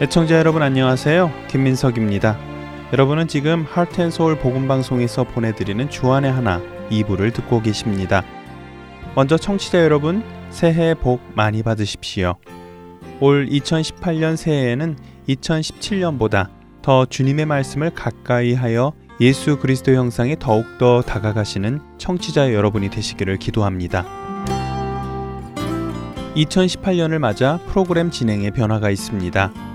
애청자 여러분 안녕하세요. 김민석입니다. 여러분은 지금 하트앤소울 복음방송에서 보내드리는 주안의 하나 2부를 듣고 계십니다. 먼저 청취자 여러분 새해 복 많이 받으십시오. 올 2018년 새해에는 2017년보다 더 주님의 말씀을 가까이 하여 예수 그리스도 형상에 더욱더 다가가시는 청취자 여러분이 되시기를 기도합니다. 2018년을 맞아 프로그램 진행에 변화가 있습니다.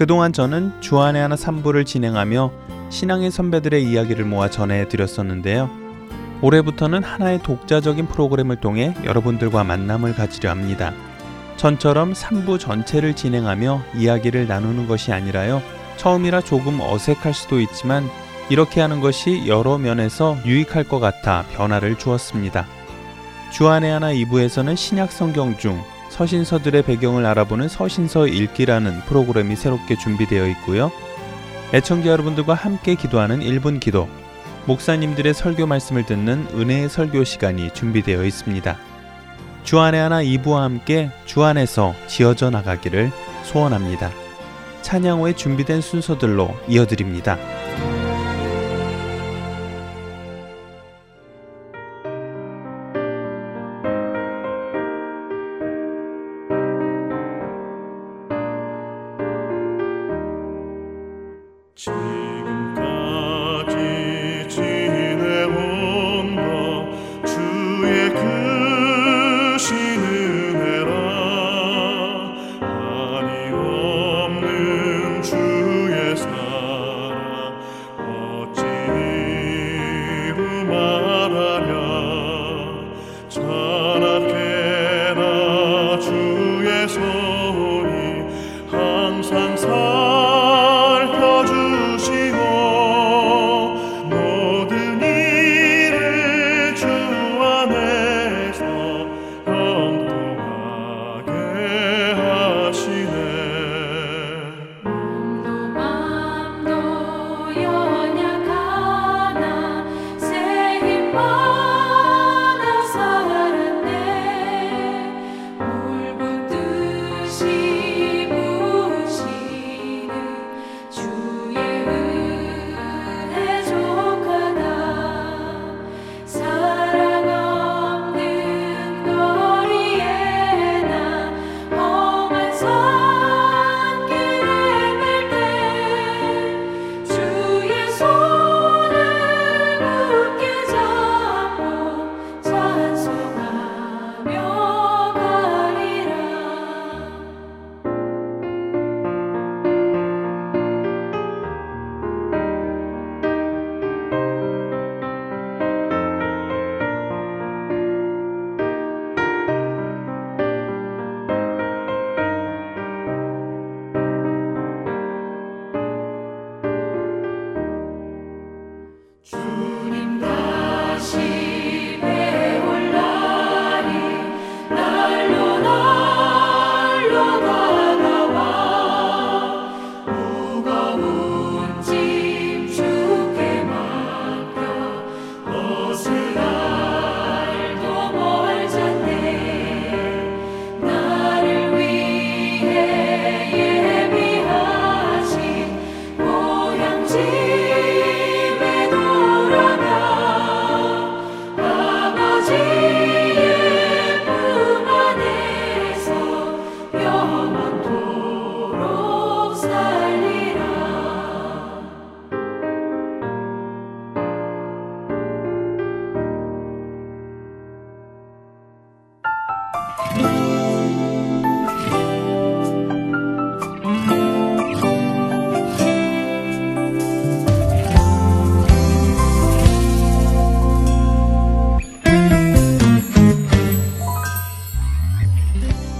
그동안 저는 주안의 하나 3부를 진행하며 신앙의 선배들의 이야기를 모아 전해드렸었는데요. 올해부터는 하나의 독자적인 프로그램을 통해 여러분들과 만남을 가지려 합니다. 전처럼 3부 전체를 진행하며 이야기를 나누는 것이 아니라요. 처음이라 조금 어색할 수도 있지만 이렇게 하는 것이 여러 면에서 유익할 것 같아 변화를 주었습니다. 주안의 하나 2부에서는 신약 성경 중 서신서들의 배경을 알아보는 서신서 읽기라는 프로그램이 새롭게 준비되어 있고요. 애청자 여러분들과 함께 기도하는 1분 기도, 목사님들의 설교 말씀을 듣는 은혜의 설교 시간이 준비되어 있습니다. 주안의 하나 2부와 함께 주안에서 지어져 나가기를 소원합니다. 찬양 후에 준비된 순서들로 이어드립니다.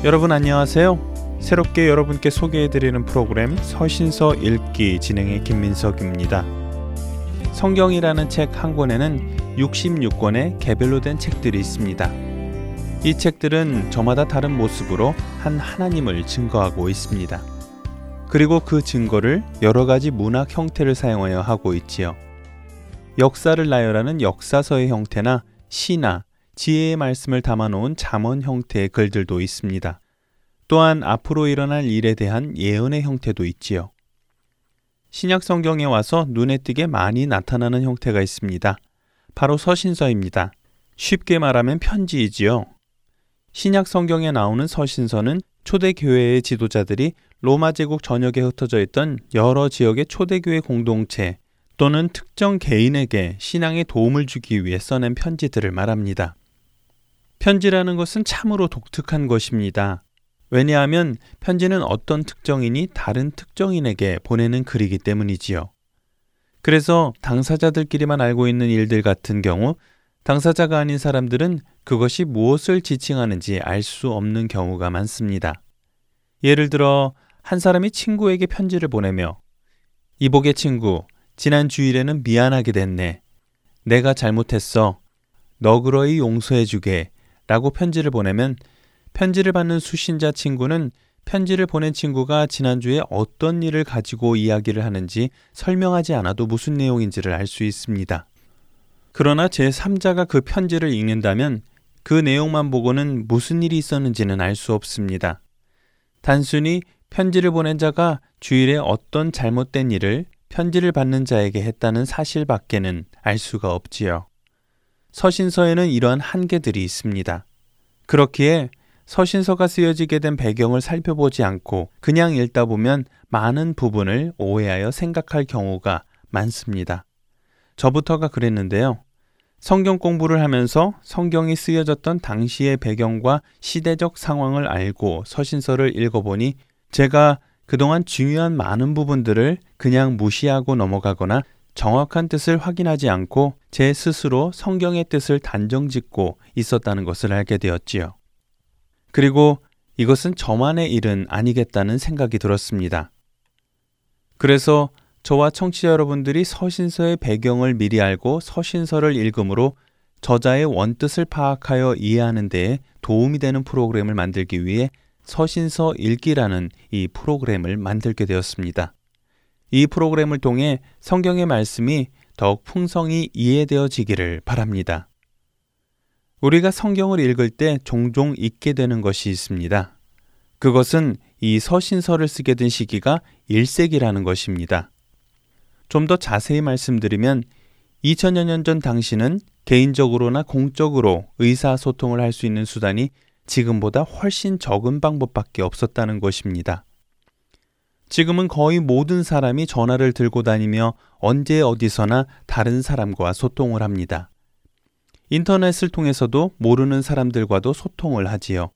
여러분 안녕하세요. 새롭게 여러분께 소개해드리는 프로그램 서신서 읽기 진행의 김민석입니다. 성경이라는 책 한 권에는 66권의 개별로 된 책들이 있습니다. 이 책들은 저마다 다른 모습으로 한 하나님을 증거하고 있습니다. 그리고 그 증거를 여러 가지 문학 형태를 사용하여 하고 있지요. 역사를 나열하는 역사서의 형태나 시나 지혜의 말씀을 담아놓은 잠언 형태의 글들도 있습니다. 또한 앞으로 일어날 일에 대한 예언의 형태도 있지요. 신약 성경에 와서 눈에 띄게 많이 나타나는 형태가 있습니다. 바로 서신서입니다. 쉽게 말하면 편지이지요. 신약 성경에 나오는 서신서는 초대 교회의 지도자들이 로마 제국 전역에 흩어져 있던 여러 지역의 초대교회 공동체 또는 특정 개인에게 신앙에 도움을 주기 위해 써낸 편지들을 말합니다. 편지라는 것은 참으로 독특한 것입니다. 왜냐하면 편지는 어떤 특정인이 다른 특정인에게 보내는 글이기 때문이지요. 그래서 당사자들끼리만 알고 있는 일들 같은 경우 당사자가 아닌 사람들은 그것이 무엇을 지칭하는지 알 수 없는 경우가 많습니다. 예를 들어 한 사람이 친구에게 편지를 보내며 이복의 친구, 지난 주일에는 미안하게 됐네. 내가 잘못했어. 너그러이 용서해주게. 라고 편지를 보내면 편지를 받는 수신자 친구는 편지를 보낸 친구가 지난주에 어떤 일을 가지고 이야기를 하는지 설명하지 않아도 무슨 내용인지를 알 수 있습니다. 그러나 제3자가 그 편지를 읽는다면 그 내용만 보고는 무슨 일이 있었는지는 알 수 없습니다. 단순히 편지를 보낸 자가 주일에 어떤 잘못된 일을 편지를 받는 자에게 했다는 사실밖에는 알 수가 없지요. 서신서에는 이러한 한계들이 있습니다. 그렇기에 서신서가 쓰여지게 된 배경을 살펴보지 않고 그냥 읽다 보면 많은 부분을 오해하여 생각할 경우가 많습니다. 저부터가 그랬는데요. 성경 공부를 하면서 성경이 쓰여졌던 당시의 배경과 시대적 상황을 알고 서신서를 읽어보니 제가 그동안 중요한 많은 부분들을 그냥 무시하고 넘어가거나 정확한 뜻을 확인하지 않고 제 스스로 성경의 뜻을 단정 짓고 있었다는 것을 알게 되었지요. 그리고 이것은 저만의 일은 아니겠다는 생각이 들었습니다. 그래서 저와 청취자 여러분들이 서신서의 배경을 미리 알고 서신서를 읽음으로 저자의 원뜻을 파악하여 이해하는 데에 도움이 되는 프로그램을 만들기 위해 서신서 읽기라는 이 프로그램을 만들게 되었습니다. 이 프로그램을 통해 성경의 말씀이 더욱 풍성히 이해되어지기를 바랍니다. 우리가 성경을 읽을 때 종종 잊게 되는 것이 있습니다. 그것은 이 서신서를 쓰게 된 시기가 1세기라는 것입니다. 좀 더 자세히 말씀드리면 2000여 년 전 당시는 개인적으로나 공적으로 의사소통을 할 수 있는 수단이 지금보다 훨씬 적은 방법밖에 없었다는 것입니다. 지금은 거의 모든 사람이 전화를 들고 다니며 언제 어디서나 다른 사람과 소통을 합니다. 인터넷을 통해서도 모르는 사람들과도 소통을 하지요.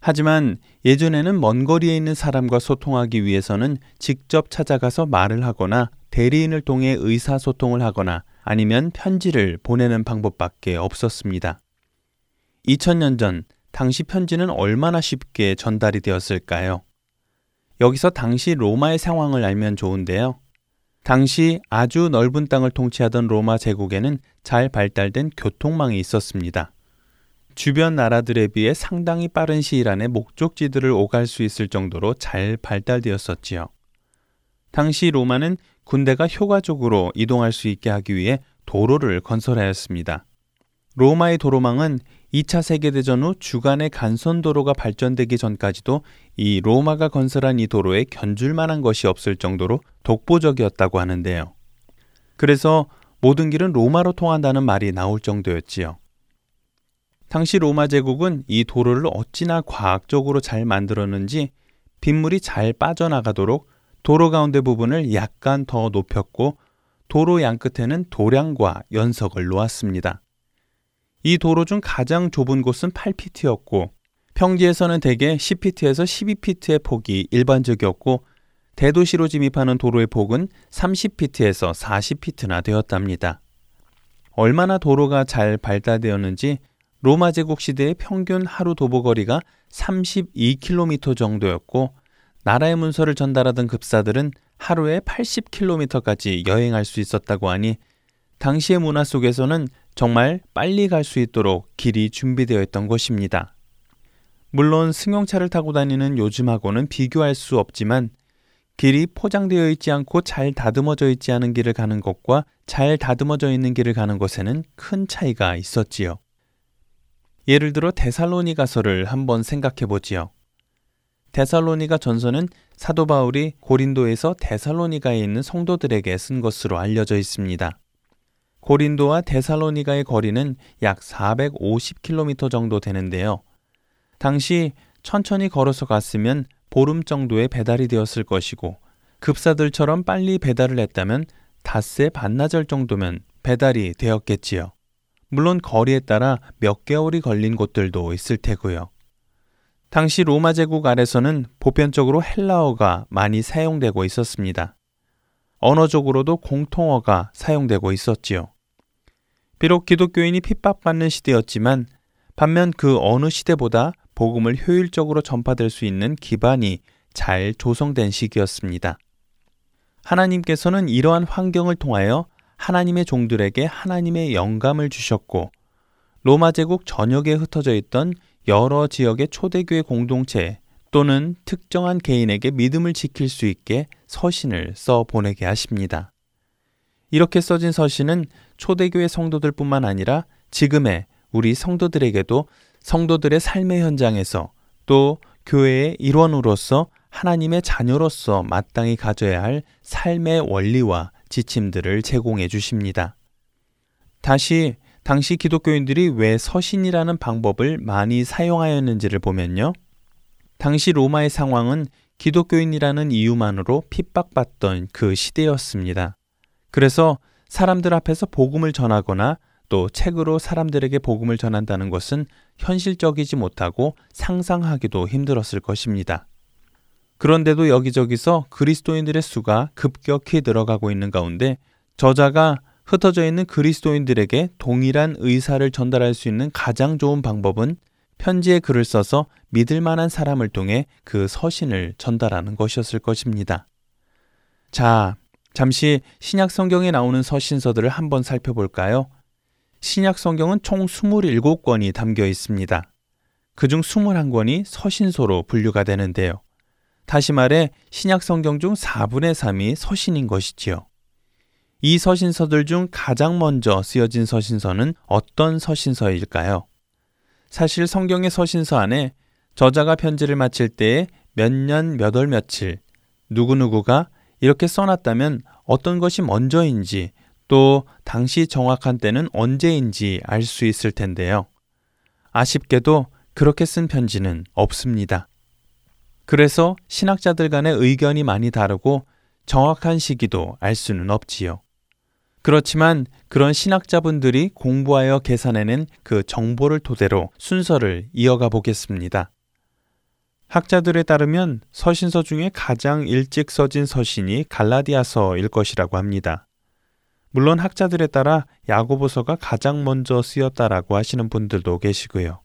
하지만 예전에는 먼 거리에 있는 사람과 소통하기 위해서는 직접 찾아가서 말을 하거나 대리인을 통해 의사소통을 하거나 아니면 편지를 보내는 방법밖에 없었습니다. 2000년 전 당시 편지는 얼마나 쉽게 전달이 되었을까요? 여기서 당시 로마의 상황을 알면 좋은데요. 당시 아주 넓은 땅을 통치하던 로마 제국에는 잘 발달된 교통망이 있었습니다. 주변 나라들에 비해 상당히 빠른 시일 안에 목적지들을 오갈 수 있을 정도로 잘 발달되었었지요. 당시 로마는 군대가 효과적으로 이동할 수 있게 하기 위해 도로를 건설하였습니다. 로마의 도로망은 2차 세계대전 후 주간의 간선도로가 발전되기 전까지도 이 로마가 건설한 이 도로에 견줄 만한 것이 없을 정도로 독보적이었다고 하는데요. 그래서 모든 길은 로마로 통한다는 말이 나올 정도였지요. 당시 로마 제국은 이 도로를 어찌나 과학적으로 잘 만들었는지 빗물이 잘 빠져나가도록 도로 가운데 부분을 약간 더 높였고 도로 양 끝에는 도량과 연석을 놓았습니다. 이 도로 중 가장 좁은 곳은 8피트였고 평지에서는 대개 10피트에서 12피트의 폭이 일반적이었고 대도시로 진입하는 도로의 폭은 30피트에서 40피트나 되었답니다. 얼마나 도로가 잘 발달되었는지 로마 제국 시대의 평균 하루 도보 거리가 32km 정도였고 나라의 문서를 전달하던 급사들은 하루에 80km까지 여행할 수 있었다고 하니 당시의 문화 속에서는 정말 빨리 갈 수 있도록 길이 준비되어 있던 것입니다. 물론 승용차를 타고 다니는 요즘하고는 비교할 수 없지만 길이 포장되어 있지 않고 잘 다듬어져 있지 않은 길을 가는 것과 잘 다듬어져 있는 길을 가는 것에는 큰 차이가 있었지요. 예를 들어 데살로니가서를 한번 생각해 보지요. 데살로니가 전서는 사도 바울이 고린도에서 데살로니가에 있는 성도들에게 쓴 것으로 알려져 있습니다. 고린도와 데살로니가의 거리는 약 450km 정도 되는데요. 당시 천천히 걸어서 갔으면 보름 정도의 배달이 되었을 것이고 급사들처럼 빨리 배달을 했다면 닷새 반나절 정도면 배달이 되었겠지요. 물론 거리에 따라 몇 개월이 걸린 곳들도 있을 테고요. 당시 로마 제국 아래서는 보편적으로 헬라어가 많이 사용되고 있었습니다. 언어적으로도 공통어가 사용되고 있었지요. 비록 기독교인이 핍박받는 시대였지만 반면 그 어느 시대보다 복음을 효율적으로 전파될 수 있는 기반이 잘 조성된 시기였습니다. 하나님께서는 이러한 환경을 통하여 하나님의 종들에게 하나님의 영감을 주셨고 로마 제국 전역에 흩어져 있던 여러 지역의 초대교회 공동체 또는 특정한 개인에게 믿음을 지킬 수 있게 서신을 써 보내게 하십니다. 이렇게 써진 서신은 초대교회 성도들뿐만 아니라 지금의 우리 성도들에게도 성도들의 삶의 현장에서 또 교회의 일원으로서 하나님의 자녀로서 마땅히 가져야 할 삶의 원리와 지침들을 제공해 주십니다. 다시 당시 기독교인들이 왜 서신이라는 방법을 많이 사용하였는지를 보면요. 당시 로마의 상황은 기독교인이라는 이유만으로 핍박받던 그 시대였습니다. 그래서 사람들 앞에서 복음을 전하거나 또 책으로 사람들에게 복음을 전한다는 것은 현실적이지 못하고 상상하기도 힘들었을 것입니다. 그런데도 여기저기서 그리스도인들의 수가 급격히 늘어가고 있는 가운데 저자가 흩어져 있는 그리스도인들에게 동일한 의사를 전달할 수 있는 가장 좋은 방법은 편지에 글을 써서 믿을 만한 사람을 통해 그 서신을 전달하는 것이었을 것입니다. 자, 잠시 신약 성경에 나오는 서신서들을 한번 살펴볼까요? 신약 성경은 총 27권이 담겨 있습니다. 그중 21권이 서신서로 분류가 되는데요. 다시 말해 신약 성경 중 4분의 3이 서신인 것이지요. 이 서신서들 중 가장 먼저 쓰여진 서신서는 어떤 서신서일까요? 사실 성경의 서신서 안에 저자가 편지를 마칠 때에 몇 년, 몇 월, 며칠, 누구누구가 이렇게 써놨다면 어떤 것이 먼저인지 또 당시 정확한 때는 언제인지 알 수 있을 텐데요. 아쉽게도 그렇게 쓴 편지는 없습니다. 그래서 신학자들 간의 의견이 많이 다르고 정확한 시기도 알 수는 없지요. 그렇지만 그런 신학자분들이 공부하여 계산해낸 그 정보를 토대로 순서를 이어가 보겠습니다. 학자들에 따르면 서신서 중에 가장 일찍 써진 서신이 갈라디아서일 것이라고 합니다. 물론 학자들에 따라 야고보서가 가장 먼저 쓰였다라고 하시는 분들도 계시고요.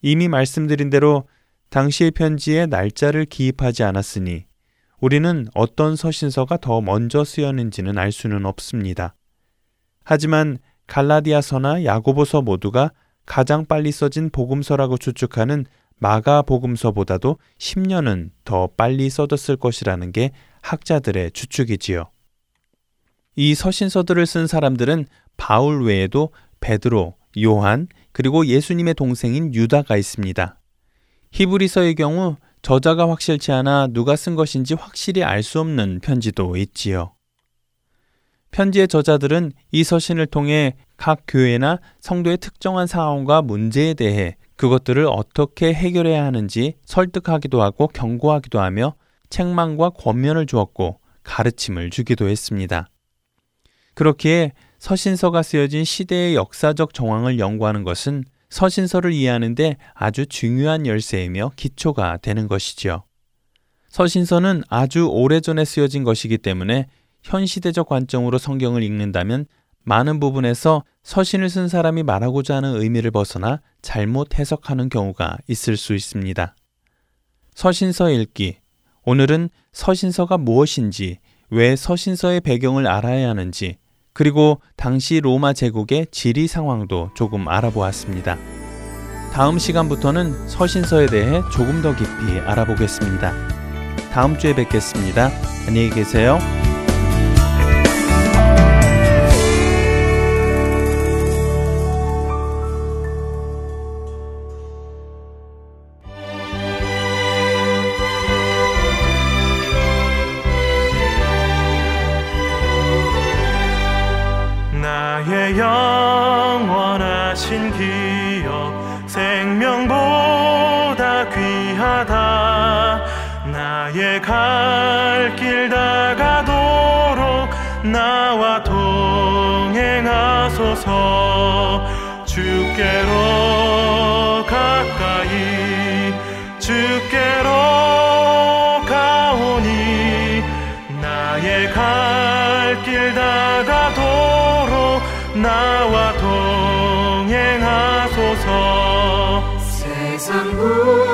이미 말씀드린 대로 당시의 편지에 날짜를 기입하지 않았으니 우리는 어떤 서신서가 더 먼저 쓰였는지는 알 수는 없습니다. 하지만 갈라디아서나 야고보서 모두가 가장 빨리 써진 복음서라고 추측하는 마가 복음서보다도 10년은 더 빨리 써졌을 것이라는 게 학자들의 추측이지요. 이 서신서들을 쓴 사람들은 바울 외에도 베드로, 요한, 그리고 예수님의 동생인 유다가 있습니다. 히브리서의 경우 저자가 확실치 않아 누가 쓴 것인지 확실히 알 수 없는 편지도 있지요. 편지의 저자들은 이 서신을 통해 각 교회나 성도의 특정한 상황과 문제에 대해 그것들을 어떻게 해결해야 하는지 설득하기도 하고 경고하기도 하며 책망과 권면을 주었고 가르침을 주기도 했습니다. 그렇기에 서신서가 쓰여진 시대의 역사적 정황을 연구하는 것은 서신서를 이해하는데 아주 중요한 열쇠이며 기초가 되는 것이지요. 서신서는 아주 오래전에 쓰여진 것이기 때문에 현 시대적 관점으로 성경을 읽는다면 많은 부분에서 서신을 쓴 사람이 말하고자 하는 의미를 벗어나 잘못 해석하는 경우가 있을 수 있습니다. 서신서 읽기. 오늘은 서신서가 무엇인지, 왜 서신서의 배경을 알아야 하는지, 그리고 당시 로마 제국의 지리 상황도 조금 알아보았습니다. 다음 시간부터는 서신서에 대해 조금 더 깊이 알아보겠습니다. 다음 주에 뵙겠습니다. 안녕히 계세요. 가까이 주께로 가오니 나의 갈 길 다가도록 나와 동행하소서. 세상 부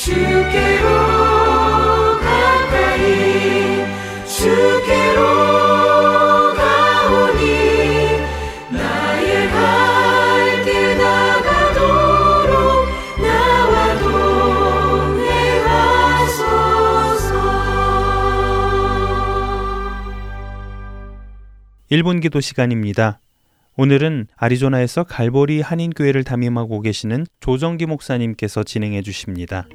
주께로 가까이 주께로 가오니 나의 갈길 다가도록 나와 동행하소서 1분 기도 시간입니다. 오늘은 아리조나에서 갈보리 한인교회를 담임하고 계시는 조정기 목사님께서 진행해 주십니다.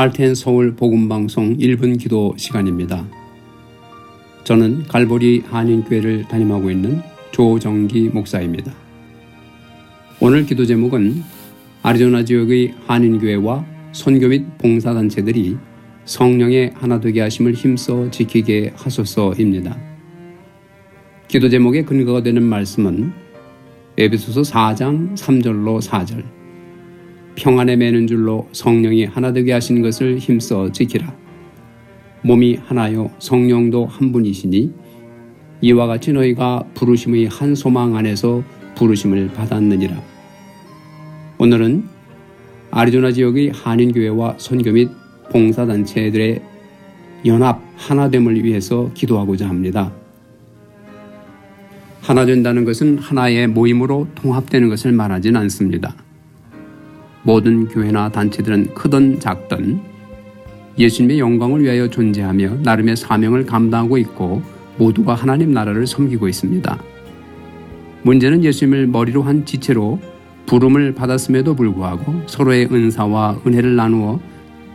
RTN 서울 복음방송 1분 기도 시간입니다. 저는 갈보리 한인교회를 담임하고 있는 조정기 목사입니다. 오늘 기도 제목은 아리조나 지역의 한인교회와 선교 및 봉사단체들이 성령의 하나 되게 하심을 힘써 지키게 하소서입니다. 기도 제목의 근거가 되는 말씀은 에베소서 4장 3절로 4절 평안에 매는 줄로 성령이 하나 되게 하신 것을 힘써 지키라. 몸이 하나요 성령도 한 분이시니 이와 같이 너희가 부르심의 한 소망 안에서 부르심을 받았느니라. 오늘은 아리조나 지역의 한인교회와 선교 및 봉사단체들의 연합 하나됨을 위해서 기도하고자 합니다. 하나 된다는 것은 하나의 모임으로 통합되는 것을 말하진 않습니다. 모든 교회나 단체들은 크든 작든 예수님의 영광을 위하여 존재하며 나름의 사명을 감당하고 있고 모두가 하나님 나라를 섬기고 있습니다. 문제는 예수님을 머리로 한 지체로 부름을 받았음에도 불구하고 서로의 은사와 은혜를 나누어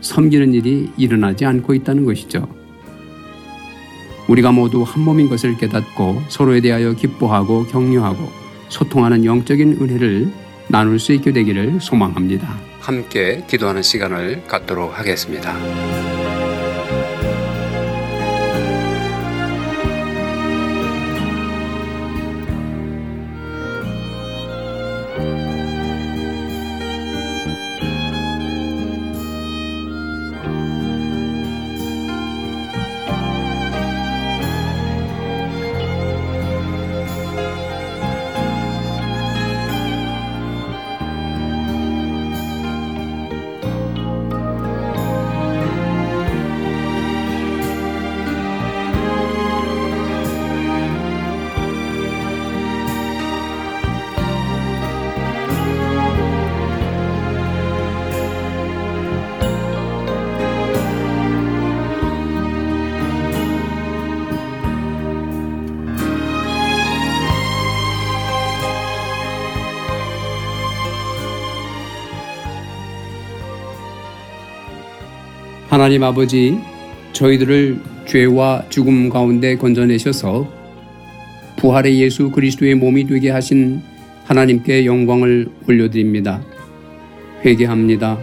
섬기는 일이 일어나지 않고 있다는 것이죠. 우리가 모두 한 몸인 것을 깨닫고 서로에 대하여 기뻐하고 격려하고 소통하는 영적인 은혜를 나눌 수 있게 되기를 소망합니다. 함께 기도하는 시간을 갖도록 하겠습니다. 하나님 아버지, 저희들을 죄와 죽음 가운데 건져내셔서 부활의 예수 그리스도의 몸이 되게 하신 하나님께 영광을 올려드립니다. 회개합니다.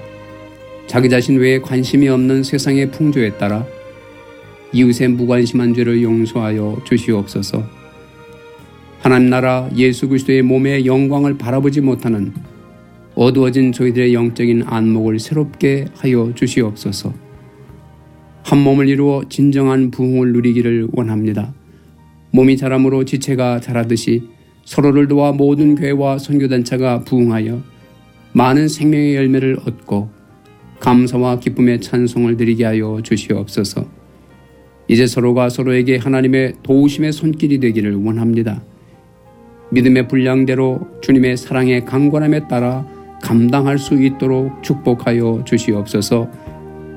자기 자신 외에 관심이 없는 세상의 풍조에 따라 이웃의 무관심한 죄를 용서하여 주시옵소서. 하나님 나라 예수 그리스도의 몸의 영광을 바라보지 못하는 어두워진 저희들의 영적인 안목을 새롭게 하여 주시옵소서. 한 몸을 이루어 진정한 부흥을 누리기를 원합니다. 몸이 자람으로 지체가 자라듯이 서로를 도와 모든 교회와 선교단체가 부흥하여 많은 생명의 열매를 얻고 감사와 기쁨의 찬송을 드리게 하여 주시옵소서. 이제 서로가 서로에게 하나님의 도우심의 손길이 되기를 원합니다. 믿음의 분량대로 주님의 사랑의 강권함에 따라 감당할 수 있도록 축복하여 주시옵소서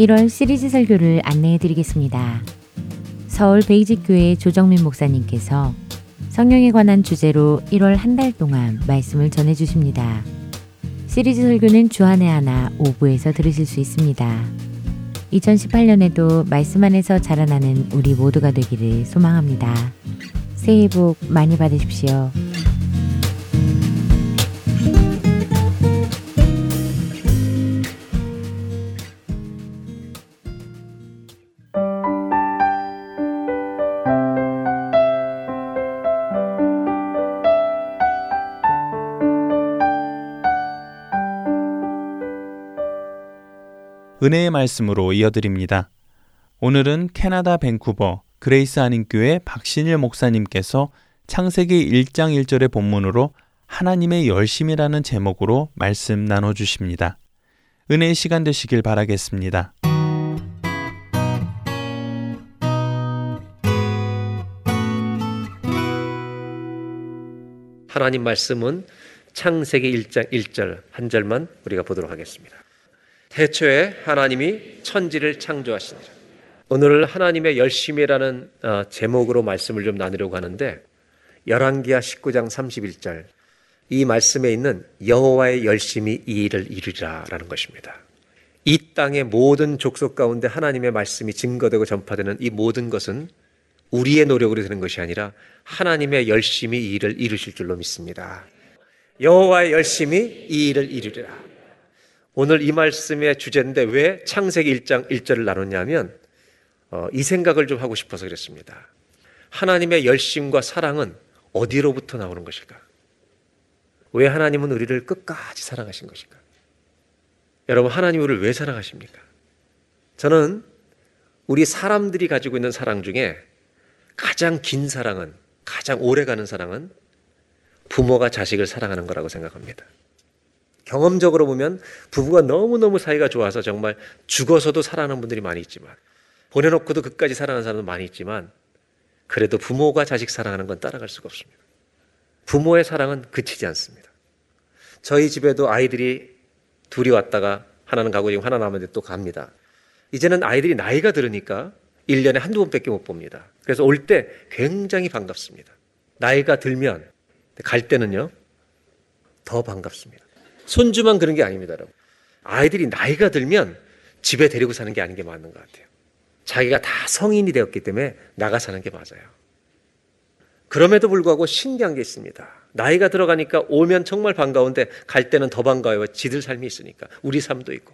이월 시리즈 설교를 안내해 드리겠습니다. 서울 베이직교회 조정민 목사님께서 성령에 관한 주제로 1월 한 달 동안 말씀을 전해 주십니다. 시리즈 설교는 주안의 하나 5부에서 들으실 수 있습니다. 2018년에도 말씀 안에서 자라나는 우리 모두가 되기를 소망합니다. 새해 복 많이 받으십시오. 은혜의 말씀으로 이어드립니다. 오늘은 캐나다 밴쿠버 그레이스 한인교회 박신일 목사님께서 창세기 1장 1절의 본문으로 하나님의 열심이라는 제목으로 말씀 나눠 주십니다. 은혜의 시간 되시길 바라겠습니다. 하나님 말씀은 창세기 1장 1절 한 절만 우리가 보도록 하겠습니다. 태초에 하나님이 천지를 창조하시니라. 오늘 하나님의 열심이라는 어, 제목으로 말씀을 좀 나누려고 하는데 열왕기하 19장 31절 이 말씀에 있는 여호와의 열심이 이 일을 이루리라라는 것입니다. 이 땅의 모든 족속 가운데 하나님의 말씀이 증거되고 전파되는 이 모든 것은 우리의 노력으로 되는 것이 아니라 하나님의 열심이 이 일을 이루실 줄로 믿습니다. 여호와의 열심이 이 일을 이루리라. 오늘 이 말씀의 주제인데 왜 창세기 1장 1절을 나눴냐면 어, 이 생각을 좀 하고 싶어서 그랬습니다. 하나님의 열심과 사랑은 어디로부터 나오는 것일까? 왜 하나님은 우리를 끝까지 사랑하신 것일까? 여러분, 하나님 우리를 왜 사랑하십니까? 저는 우리 사람들이 가지고 있는 사랑 중에 가장 긴 사랑은, 가장 오래 가는 사랑은 부모가 자식을 사랑하는 거라고 생각합니다. 경험적으로 보면 부부가 너무너무 사이가 좋아서 정말 죽어서도 사랑하는 분들이 많이 있지만 보내놓고도 끝까지 사랑하는 사람도 많이 있지만 그래도 부모가 자식 사랑하는 건 따라갈 수가 없습니다. 부모의 사랑은 그치지 않습니다. 저희 집에도 아이들이 둘이 왔다가 하나는 가고 지금 하나 남았는데 또 갑니다. 이제는 아이들이 나이가 들으니까 1년에 한두 번밖에 못 봅니다. 그래서 올 때 굉장히 반갑습니다. 나이가 들면 갈 때는요, 더 반갑습니다. 손주만 그런 게 아닙니다, 여러분. 아이들이 나이가 들면 집에 데리고 사는 게 아닌 게 맞는 것 같아요. 자기가 다 성인이 되었기 때문에 나가 사는 게 맞아요. 그럼에도 불구하고 신기한 게 있습니다. 나이가 들어가니까 오면 정말 반가운데 갈 때는 더 반가워요. 지들 삶이 있으니까. 우리 삶도 있고.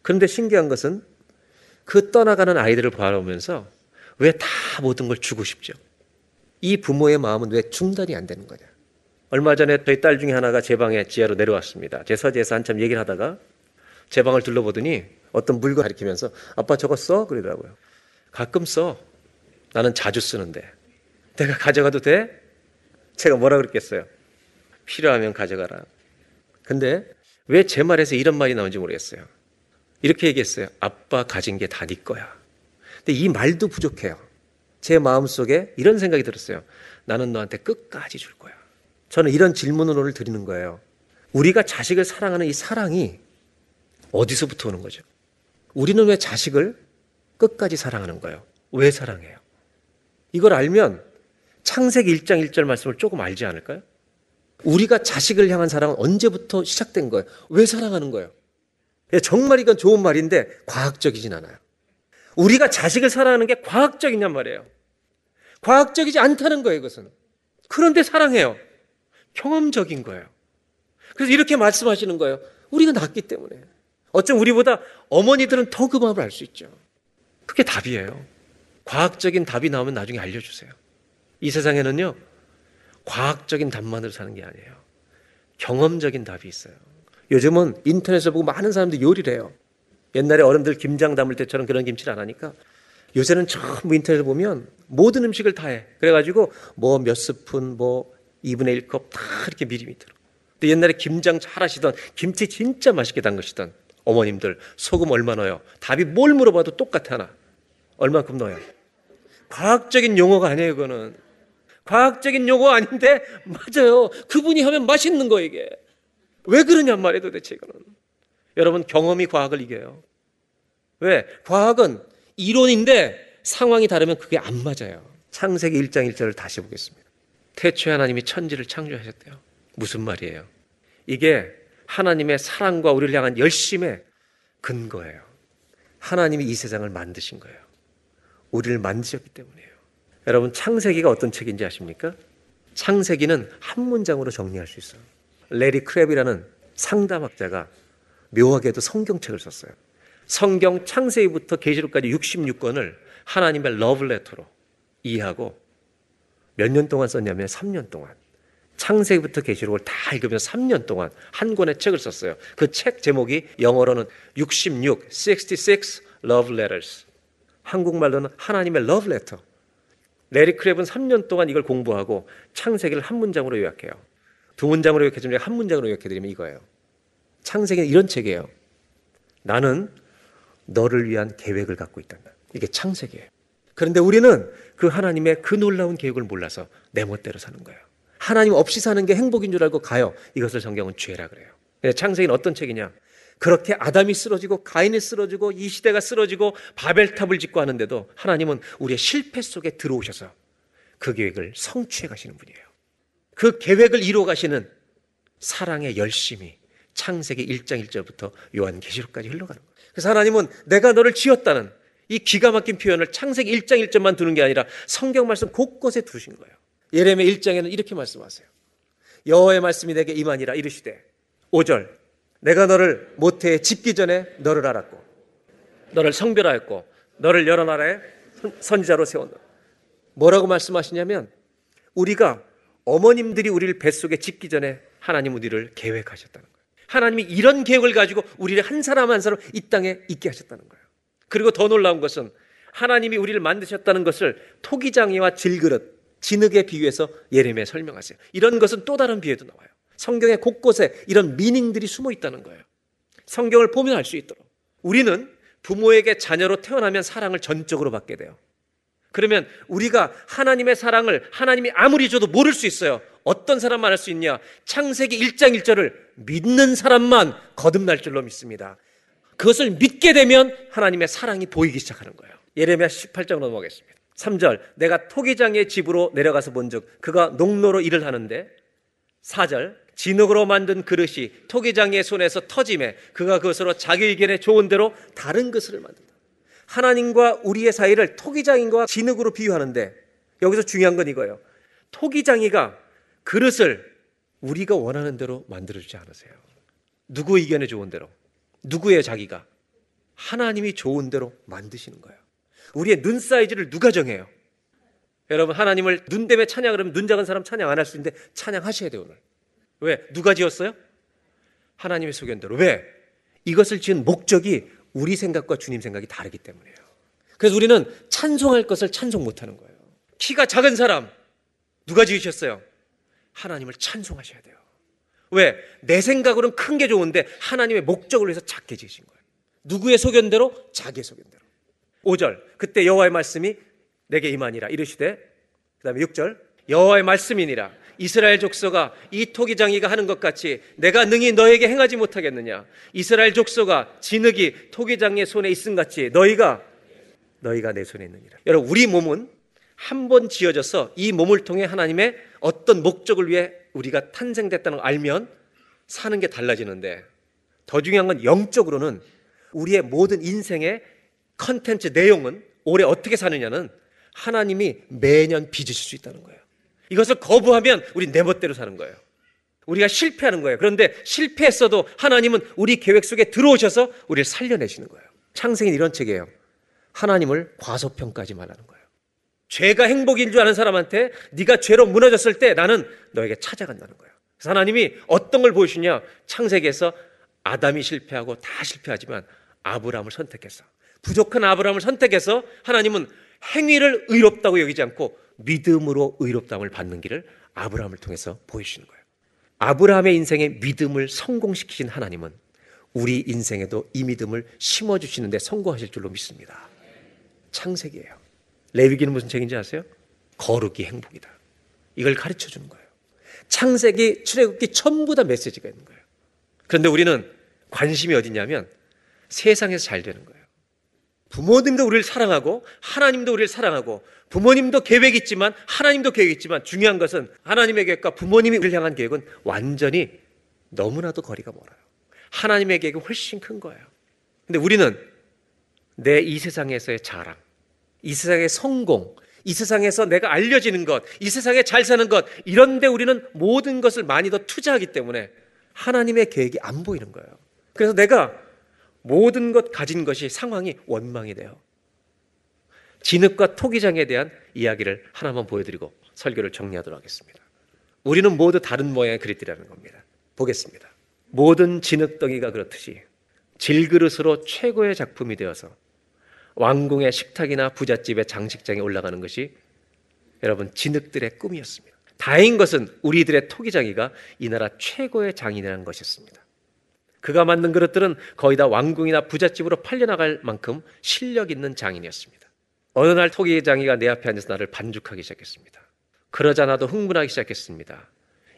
그런데 신기한 것은 그 떠나가는 아이들을 바라보면서 왜 다 모든 걸 주고 싶죠? 이 부모의 마음은 왜 중단이 안 되는 거냐? 얼마 전에 저희 딸 중에 하나가 제 방에 지하로 내려왔습니다. 제 서재에서 한참 얘기를 하다가 제 방을 둘러보더니 어떤 물건 가리키면서 아빠 저거 써? 그러더라고요. 가끔 써. 나는 자주 쓰는데. 내가 가져가도 돼? 제가 뭐라 그랬겠어요? 필요하면 가져가라. 근데 왜 제 말에서 이런 말이 나온지 모르겠어요. 이렇게 얘기했어요. 아빠 가진 게 다 네 거야. 근데 이 말도 부족해요. 제 마음속에 이런 생각이 들었어요. 나는 너한테 끝까지 줄 거야. 저는 이런 질문을 오늘 드리는 거예요. 우리가 자식을 사랑하는 이 사랑이 어디서부터 오는 거죠? 우리는 왜 자식을 끝까지 사랑하는 거예요? 왜 사랑해요? 이걸 알면 창세기 1장 1절 말씀을 조금 알지 않을까요? 우리가 자식을 향한 사랑은 언제부터 시작된 거예요? 왜 사랑하는 거예요? 예, 정말 이건 좋은 말인데 과학적이진 않아요. 우리가 자식을 사랑하는 게 과학적이냔 말이에요. 과학적이지 않다는 거예요, 이것은. 그런데 사랑해요. 경험적인 거예요. 그래서 이렇게 말씀하시는 거예요. 우리가 낫기 때문에. 어쩜 우리보다 어머니들은 더 그 마음을 알 수 있죠. 그게 답이에요. 과학적인 답이 나오면 나중에 알려주세요. 이 세상에는요, 과학적인 답만으로 사는 게 아니에요. 경험적인 답이 있어요. 요즘은 인터넷을 보고 많은 사람들이 요리를 해요. 옛날에 어른들 김장 담을 때처럼 그런 김치를 안 하니까 요새는 전부 인터넷을 보면 모든 음식을 다 해. 그래가지고 뭐 몇 스푼, 뭐 2분의 1컵 다 이렇게 미리미 들어. 근데 옛날에 김장 잘 하시던 김치 진짜 맛있게 담그시던 어머님들 소금 얼마 넣어요? 답이 뭘 물어봐도 똑같아 하나. 얼마큼 넣어요? 과학적인 용어가 아니에요, 그거는. 과학적인 용어 아닌데 맞아요. 그분이 하면 맛있는 거 이게. 왜 그러냔 말이에요, 도대체 이거는. 여러분 경험이 과학을 이겨요. 왜? 과학은 이론인데 상황이 다르면 그게 안 맞아요. 창세기 1장 1절을 다시 보겠습니다. 태초에 하나님이 천지를 창조하셨대요. 무슨 말이에요? 이게 하나님의 사랑과 우리를 향한 열심의 근거예요. 하나님이 이 세상을 만드신 거예요. 우리를 만드셨기 때문이에요. 여러분, 창세기가 어떤 책인지 아십니까? 창세기는 한 문장으로 정리할 수 있어요. 레리 크랩이라는 상담학자가 묘하게도 성경책을 썼어요. 성경 창세기부터 계시록까지 66권을 하나님의 러블레터로 이해하고 몇 년 동안 썼냐면 3년 동안 창세기부터 계시록을 다 읽으면서 3년 동안 한 권의 책을 썼어요. 그 책 제목이 영어로는 66, 66 Love Letters. 한국말로는 하나님의 Love Letter. 레리 크랩은 3년 동안 이걸 공부하고 창세기를 한 문장으로 요약해요. 두 문장으로 요약해주면 한 문장으로 요약해드리면 이거예요. 창세기는 이런 책이에요. 나는 너를 위한 계획을 갖고 있다. 이게 창세기예요. 그런데 우리는 그 하나님의 그 놀라운 계획을 몰라서 내 멋대로 사는 거예요. 하나님 없이 사는 게 행복인 줄 알고 가요. 이것을 성경은 죄라 그래요. 창세기는 어떤 책이냐? 그렇게 아담이 쓰러지고 가인이 쓰러지고 이 시대가 쓰러지고 바벨탑을 짓고 하는데도 하나님은 우리의 실패 속에 들어오셔서 그 계획을 성취해 가시는 분이에요. 그 계획을 이루어 가시는 사랑의 열심이 창세기 1장 1절부터 요한계시록까지 흘러가는 거예요. 그래서 하나님은 내가 너를 지었다는 이 기가 막힌 표현을 창세기 1장 1절만 두는 게 아니라 성경 말씀 곳곳에 두신 거예요. 예레미야 1장에는 이렇게 말씀하세요. 여호와의 말씀이 내게 임하니라 이르시되 5절 내가 너를 모태에 집기 전에 너를 알았고 너를 성별하였고 너를 여러 나라의 선지자로 세웠노. 뭐라고 말씀하시냐면 우리가 어머님들이 우리를 뱃속에 짓기 전에 하나님 우리를 계획하셨다는 거예요. 하나님이 이런 계획을 가지고 우리를 한 사람 한 사람 이 땅에 있게 하셨다는 거예요. 그리고 더 놀라운 것은 하나님이 우리를 만드셨다는 것을 토기장이와 질그릇, 진흙에 비유해서 예레미야 설명하세요. 이런 것은 또 다른 비유에도 나와요. 성경의 곳곳에 이런 미닝들이 숨어 있다는 거예요. 성경을 보면 알 수 있도록. 우리는 부모에게 자녀로 태어나면 사랑을 전적으로 받게 돼요. 그러면 우리가 하나님의 사랑을 하나님이 아무리 줘도 모를 수 있어요. 어떤 사람만 할 수 있냐? 창세기 1장 1절을 믿는 사람만 거듭날 줄로 믿습니다. 그것을 믿게 되면 하나님의 사랑이 보이기 시작하는 거예요. 예레미야 18장 넘어가겠습니다. 3절 내가 토기장의 집으로 내려가서 본즉 그가 농로로 일을 하는데 4절 진흙으로 만든 그릇이 토기장의 손에서 터짐에 그가 그것으로 자기 의견에 좋은 대로 다른 것을 만든다. 하나님과 우리의 사이를 토기장인과 진흙으로 비유하는데 여기서 중요한 건 이거예요. 토기장이가 그릇을 우리가 원하는 대로 만들어주지 않으세요. 누구 의견에 좋은 대로. 누구의 자기가. 하나님이 좋은 대로 만드시는 거예요. 우리의 눈 사이즈를 누가 정해요? 여러분 하나님을 눈 때문에 찬양을 하면 눈 작은 사람 찬양 안 할 수 있는데 찬양하셔야 돼요 오늘. 왜? 누가 지었어요? 하나님의 소견대로. 왜? 이것을 지은 목적이 우리 생각과 주님 생각이 다르기 때문이에요. 그래서 우리는 찬송할 것을 찬송 못하는 거예요. 키가 작은 사람 누가 지으셨어요? 하나님을 찬송하셔야 돼요. 왜? 내 생각으로는 큰 게 좋은데 하나님의 목적을 위해서 작게 지으신 거예요. 누구의 소견대로? 자기의 소견대로. 5절 그때 여호와의 말씀이 내게 임하니라 이르시되 그다음에 6절 여호와의 말씀이니라 이스라엘 족속아 이 토기장이가 하는 것 같이 내가 능히 너에게 행하지 못하겠느냐 이스라엘 족속아 진흙이 토기장의 손에 있음 같이 너희가 너희가 내 손에 있느니라 여러분 우리 몸은 한 번 지어져서 이 몸을 통해 하나님의 어떤 목적을 위해 우리가 탄생됐다는 걸 알면 사는 게 달라지는데 더 중요한 건 영적으로는 우리의 모든 인생의 컨텐츠 내용은 올해 어떻게 사느냐는 하나님이 매년 빚으실 수 있다는 거예요. 이것을 거부하면 우리 내 멋대로 사는 거예요. 우리가 실패하는 거예요. 그런데 실패했어도 하나님은 우리 계획 속에 들어오셔서 우리를 살려내시는 거예요. 창세기는 이런 책이에요. 하나님을 과소평가하지 말라는 거예요. 죄가 행복인 줄 아는 사람한테 네가 죄로 무너졌을 때 나는 너에게 찾아간다는 거예요. 그래서 하나님이 어떤 걸 보여주냐? 창세기에서 아담이 실패하고 다 실패하지만 아브라함을 선택했어. 부족한 아브라함을 선택해서 하나님은 행위를 의롭다고 여기지 않고 믿음으로 의롭다함을 받는 길을 아브라함을 통해서 보여주시는 거예요. 아브라함의 인생에 믿음을 성공시키신 하나님은 우리 인생에도 이 믿음을 심어주시는데 성공하실 줄로 믿습니다. 창세기예요. 레위기는 무슨 책인지 아세요? 거룩이 행복이다. 이걸 가르쳐 주는 거예요. 창세기, 출애굽기 전부 다 메시지가 있는 거예요. 그런데 우리는 관심이 어디냐면 세상에서 잘 되는 거예요. 부모님도 우리를 사랑하고 하나님도 우리를 사랑하고 부모님도 계획이 있지만 하나님도 계획이 있지만 중요한 것은 하나님의 계획과 부모님이 우리를 향한 계획은 완전히 너무나도 거리가 멀어요. 하나님의 계획이 훨씬 큰 거예요. 근데 우리는 내 이 세상에서의 자랑, 이 세상의 성공, 이 세상에서 내가 알려지는 것, 이 세상에 잘 사는 것, 이런데 우리는 모든 것을 많이 더 투자하기 때문에 하나님의 계획이 안 보이는 거예요. 그래서 내가 모든 것 가진 것이 상황이 원망이 돼요. 진흙과 토기장에 대한 이야기를 하나만 보여드리고 설교를 정리하도록 하겠습니다. 우리는 모두 다른 모양의 그릇이라는 겁니다. 보겠습니다. 모든 진흙덩이가 그렇듯이 질그릇으로 최고의 작품이 되어서 왕궁의 식탁이나 부잣집의 장식장에 올라가는 것이 여러분 진흙들의 꿈이었습니다. 다행인 것은 우리들의 토기장이가 이 나라 최고의 장인이라는 것이었습니다. 그가 만든 그릇들은 거의 다 왕궁이나 부잣집으로 팔려나갈 만큼 실력 있는 장인이었습니다. 어느 날 토기장이가 내 앞에 앉아서 나를 반죽하기 시작했습니다. 그러자 나도 흥분하기 시작했습니다.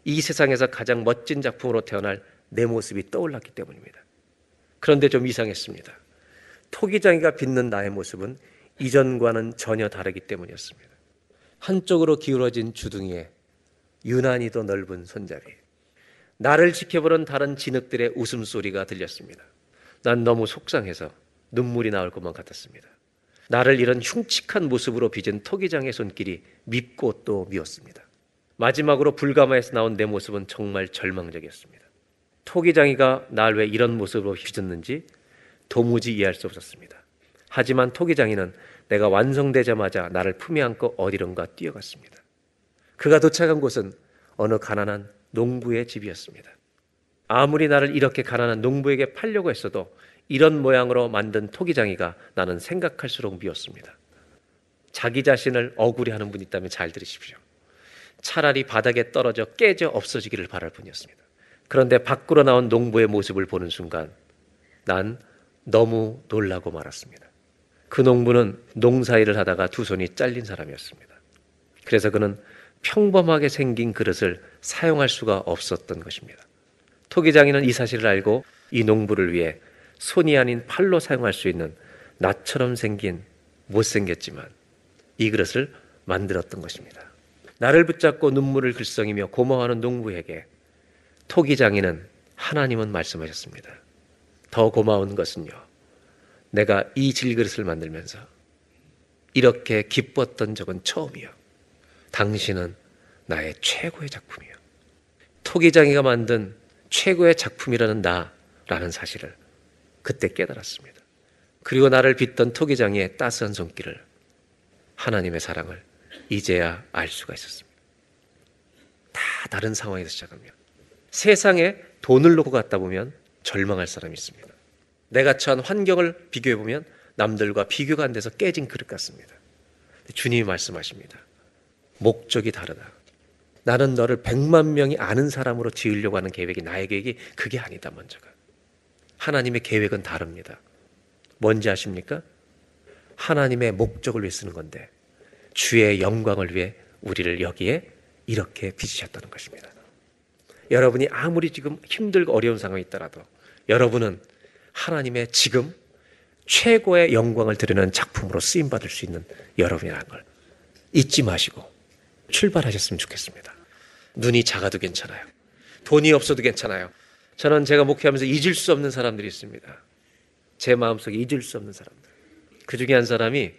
이 세상에서 가장 멋진 작품으로 태어날 내 모습이 떠올랐기 때문입니다. 그런데 좀 이상했습니다. 토기장이가 빚는 나의 모습은 이전과는 전혀 다르기 때문이었습니다. 한쪽으로 기울어진 주둥이에 유난히도 넓은 손잡이. 나를 지켜보는 다른 진흙들의 웃음소리가 들렸습니다. 난 너무 속상해서 눈물이 나올 것만 같았습니다. 나를 이런 흉측한 모습으로 빚은 토기장의 손길이 밉고 또 미웠습니다. 마지막으로 불가마에서 나온 내 모습은 정말 절망적이었습니다. 토기장이가 날 왜 이런 모습으로 빚었는지 도무지 이해할 수 없었습니다. 하지만 토기장이는 내가 완성되자마자 나를 품에 안고 어디론가 뛰어갔습니다. 그가 도착한 곳은 어느 가난한 농부의 집이었습니다. 아무리 나를 이렇게 가난한 농부에게 팔려고 했어도 이런 모양으로 만든 토기장이가 나는 생각할수록 미웠습니다. 자기 자신을 억울해하는 분이 있다면 잘 들으십시오. 차라리 바닥에 떨어져 깨져 없어지기를 바랄 뿐이었습니다. 그런데 밖으로 나온 농부의 모습을 보는 순간 난 너무 놀라고 말았습니다. 그 농부는 농사일을 하다가 두 손이 잘린 사람이었습니다. 그래서 그는 평범하게 생긴 그릇을 사용할 수가 없었던 것입니다. 토기장이는 이 사실을 알고 이 농부를 위해 손이 아닌 팔로 사용할 수 있는 나처럼 생긴 못생겼지만 이 그릇을 만들었던 것입니다. 나를 붙잡고 눈물을 글썽이며 고마워하는 농부에게 토기장이는 하나님은 말씀하셨습니다. 더 고마운 것은요. 내가 이 질그릇을 만들면서 이렇게 기뻤던 적은 처음이요. 당신은 나의 최고의 작품이요. 토기장이가 만든 최고의 작품이라는 나라는 사실을 그때 깨달았습니다. 그리고 나를 빚던 토기장이의 따스한 손길을 하나님의 사랑을 이제야 알 수가 있었습니다. 다 다른 상황에서 시작하면 세상에 돈을 놓고 갔다 보면 절망할 사람이 있습니다. 내가 처한 환경을 비교해 보면 남들과 비교가 안 돼서 깨진 그릇 같습니다. 주님이 말씀하십니다. 목적이 다르다. 나는 너를 백만 명이 아는 사람으로 지으려고 하는 계획이 나의 계획이 그게 아니다 먼저가. 하나님의 계획은 다릅니다. 뭔지 아십니까? 하나님의 목적을 위해 쓰는 건데 주의 영광을 위해 우리를 여기에 이렇게 빚으셨다는 것입니다. 여러분이 아무리 지금 힘들고 어려운 상황이 있더라도 여러분은 하나님의 지금 최고의 영광을 드리는 작품으로 쓰임 받을 수 있는 여러분이라는 걸 잊지 마시고 출발하셨으면 좋겠습니다. 눈이 작아도 괜찮아요. 돈이 없어도 괜찮아요. 저는 제가 목회하면서 잊을 수 없는 사람들이 있습니다. 제 마음속에 잊을 수 없는 사람들. 그 중에 한 사람이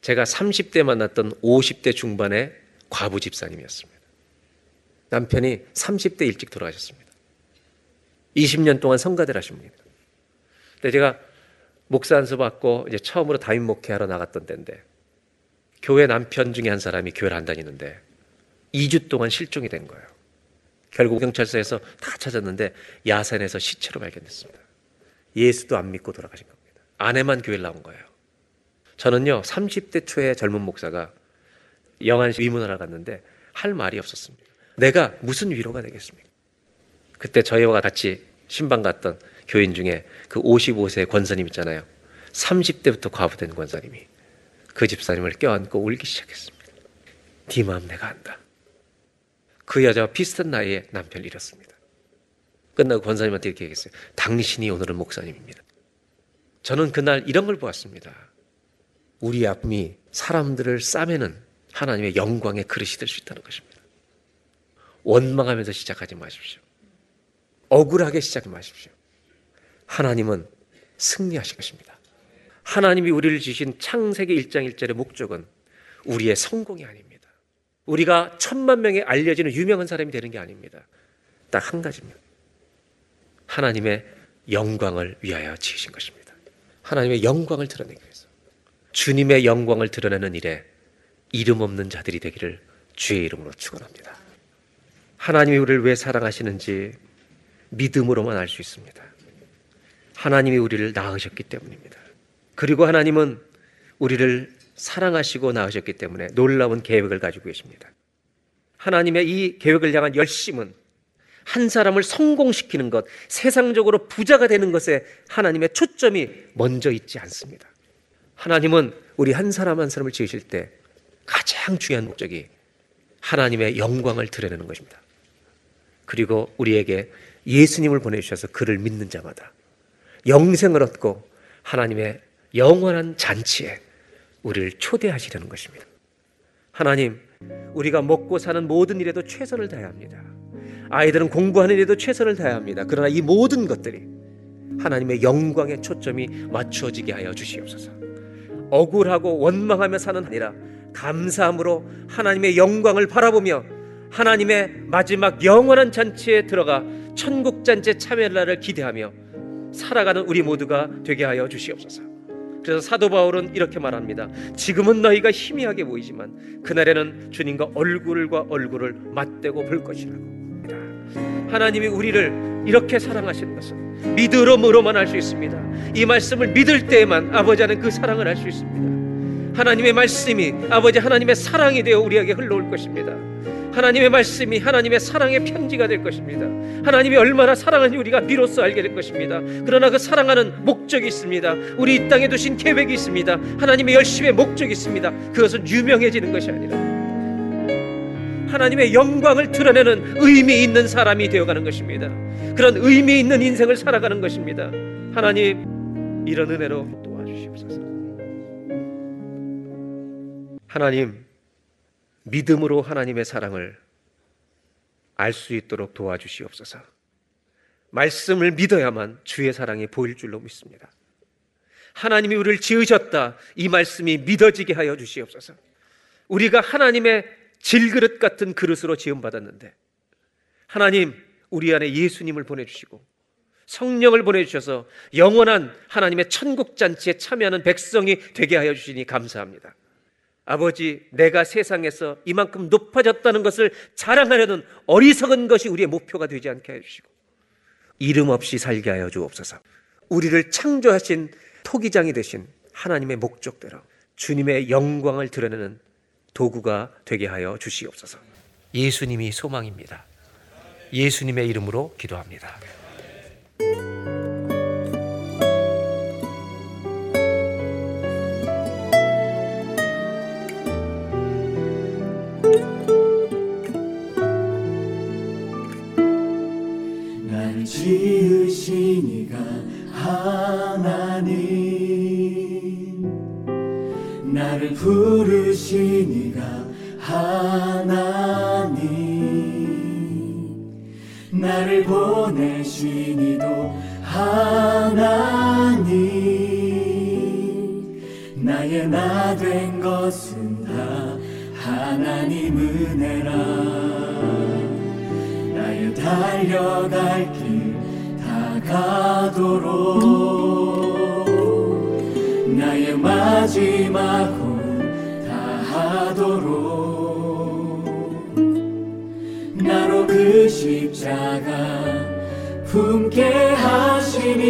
제가 30대 만났던 50대 중반의 과부 집사님이었습니다. 남편이 30대 일찍 돌아가셨습니다. 20년 동안 성가대를 하신 분입니다. 근데 제가 목사 안수 받고 이제 처음으로 담임 목회하러 나갔던 때인데 교회 남편 중에 한 사람이 교회를 안 다니는데 2주 동안 실종이 된 거예요. 결국 경찰서에서 다 찾았는데 야산에서 시체로 발견됐습니다. 예수도 안 믿고 돌아가신 겁니다. 아내만 교회를 나온 거예요. 저는요, 30대 초의 젊은 목사가 영안 위문하러 갔는데 할 말이 없었습니다. 내가 무슨 위로가 되겠습니까? 그때 저희와 같이 신방 갔던 교인 중에 그 55세 권사님 있잖아요. 30대부터 과부된 권사님이 그 집사님을 껴안고 울기 시작했습니다. 네 마음 내가 안다. 그 여자와 비슷한 나이에 남편을 잃었습니다. 끝나고 권사님한테 이렇게 얘기했어요. 당신이 오늘은 목사님입니다. 저는 그날 이런 걸 보았습니다. 우리 아픔이 사람들을 싸매는 하나님의 영광의 그릇이 될 수 있다는 것입니다. 원망하면서 시작하지 마십시오. 억울하게 시작하지 마십시오. 하나님은 승리하실 것입니다. 하나님이 우리를 주신 창세기 1장 1절의 목적은 우리의 성공이 아닙니다. 우리가 천만 명에 알려지는 유명한 사람이 되는 게 아닙니다. 딱 한 가지입니다. 하나님의 영광을 위하여 지으신 것입니다. 하나님의 영광을 드러내기 위해서. 주님의 영광을 드러내는 일에 이름 없는 자들이 되기를 주의 이름으로 축원합니다. 하나님이 우리를 왜 사랑하시는지 믿음으로만 알 수 있습니다. 하나님이 우리를 낳으셨기 때문입니다. 그리고 하나님은 우리를 사랑하시고 낳으셨기 때문에 놀라운 계획을 가지고 계십니다. 하나님의 이 계획을 향한 열심은 한 사람을 성공시키는 것, 세상적으로 부자가 되는 것에 하나님의 초점이 먼저 있지 않습니다. 하나님은 우리 한 사람 한 사람을 지으실 때 가장 중요한 목적이 하나님의 영광을 드러내는 것입니다. 그리고 우리에게 예수님을 보내주셔서 그를 믿는 자마다 영생을 얻고 하나님의 영원한 잔치에 우리를 초대하시려는 것입니다. 하나님, 우리가 먹고 사는 모든 일에도 최선을 다해야 합니다. 아이들은 공부하는 일에도 최선을 다해야 합니다. 그러나 이 모든 것들이 하나님의 영광의 초점이 맞추어지게 하여 주시옵소서. 억울하고 원망하며 사는 아니라 감사함으로 하나님의 영광을 바라보며 하나님의 마지막 영원한 잔치에 들어가 천국 잔치에 참여할 날을 기대하며 살아가는 우리 모두가 되게 하여 주시옵소서. 그래서 사도 바울은 이렇게 말합니다. 지금은 너희가 희미하게 보이지만 그날에는 주님과 얼굴과 얼굴을 맞대고 볼 것이라고. 하나님이 우리를 이렇게 사랑하시는 것은 믿음으로만 알 수 있습니다. 이 말씀을 믿을 때에만 아버지는 그 사랑을 알 수 있습니다. 하나님의 말씀이 아버지 하나님의 사랑이 되어 우리에게 흘러올 것입니다. 하나님의 말씀이 하나님의 사랑의 편지가 될 것입니다. 하나님이 얼마나 사랑하는지 우리가 비로소 알게 될 것입니다. 그러나 그 사랑하는 목적이 있습니다. 우리 이 땅에 두신 계획이 있습니다. 하나님의 열심의 목적이 있습니다. 그것은 유명해지는 것이 아니라 하나님의 영광을 드러내는 의미 있는 사람이 되어가는 것입니다. 그런 의미 있는 인생을 살아가는 것입니다. 하나님 이런 은혜로 도와주시옵소서. 하나님 믿음으로 하나님의 사랑을 알 수 있도록 도와주시옵소서. 말씀을 믿어야만 주의 사랑이 보일 줄로 믿습니다. 하나님이 우리를 지으셨다. 이 말씀이 믿어지게 하여 주시옵소서. 우리가 하나님의 질그릇 같은 그릇으로 지음받았는데, 하나님, 우리 안에 예수님을 보내주시고, 성령을 보내주셔서 영원한 하나님의 천국잔치에 참여하는 백성이 되게 하여 주시니 감사합니다. 아버지, 내가 세상에서 이만큼 높아졌다는 것을 자랑하려는 어리석은 것이 우리의 목표가 되지 않게 해주시고, 이름 없이 살게 하여 주옵소서. 우리를 창조하신 토기장이 되신 하나님의 목적대로 주님의 영광을 드러내는 도구가 되게 하여 주시옵소서. 예수님이 소망입니다. 예수님의 이름으로 기도합니다. 지으신 이가 하나님. 나를 부르신 이가 하나님. 나를 보내신 이도 하나님. 나의 나 된 것은 다 하나님 은혜라. 나의 달려갈 가도록 나의 마지막 홀 다하도록 나로 그 십자가 품게 하시니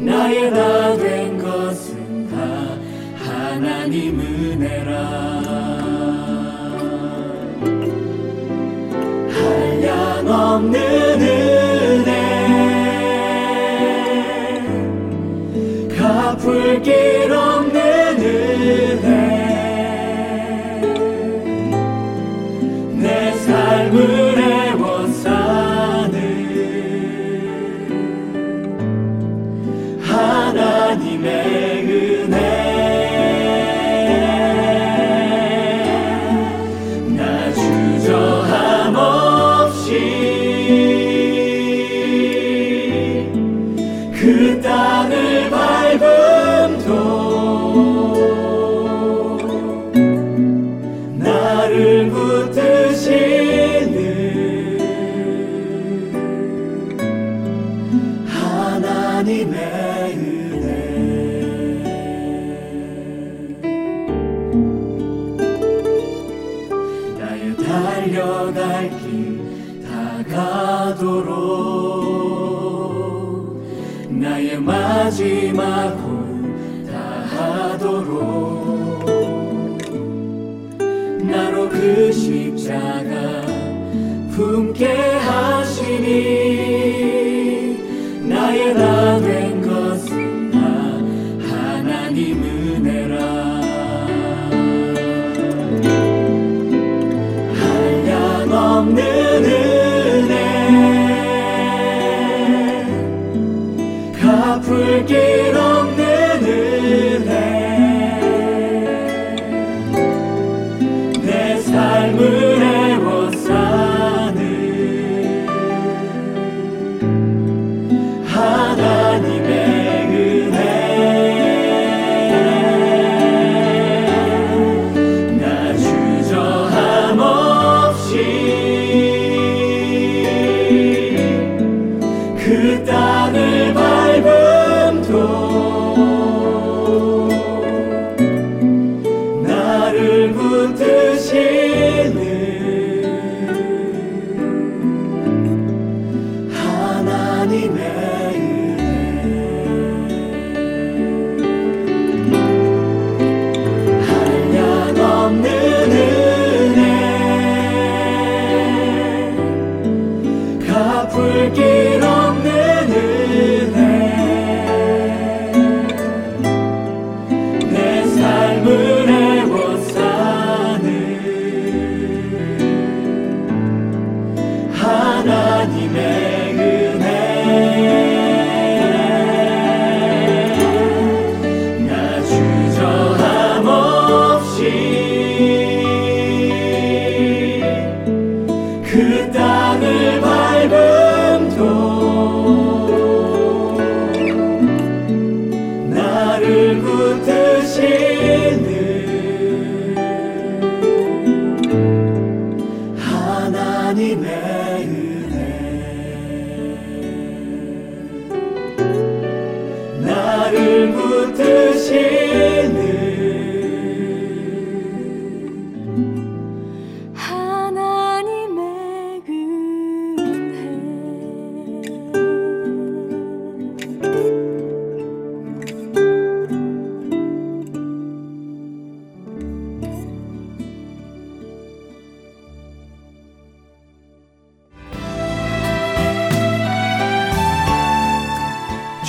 나의 나된 것은 다 하나님 은혜라. 한량없는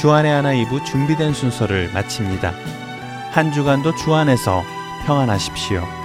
주안의 하나 이부 준비된 순서를 마칩니다. 한 주간도 주 안에서 평안하십시오.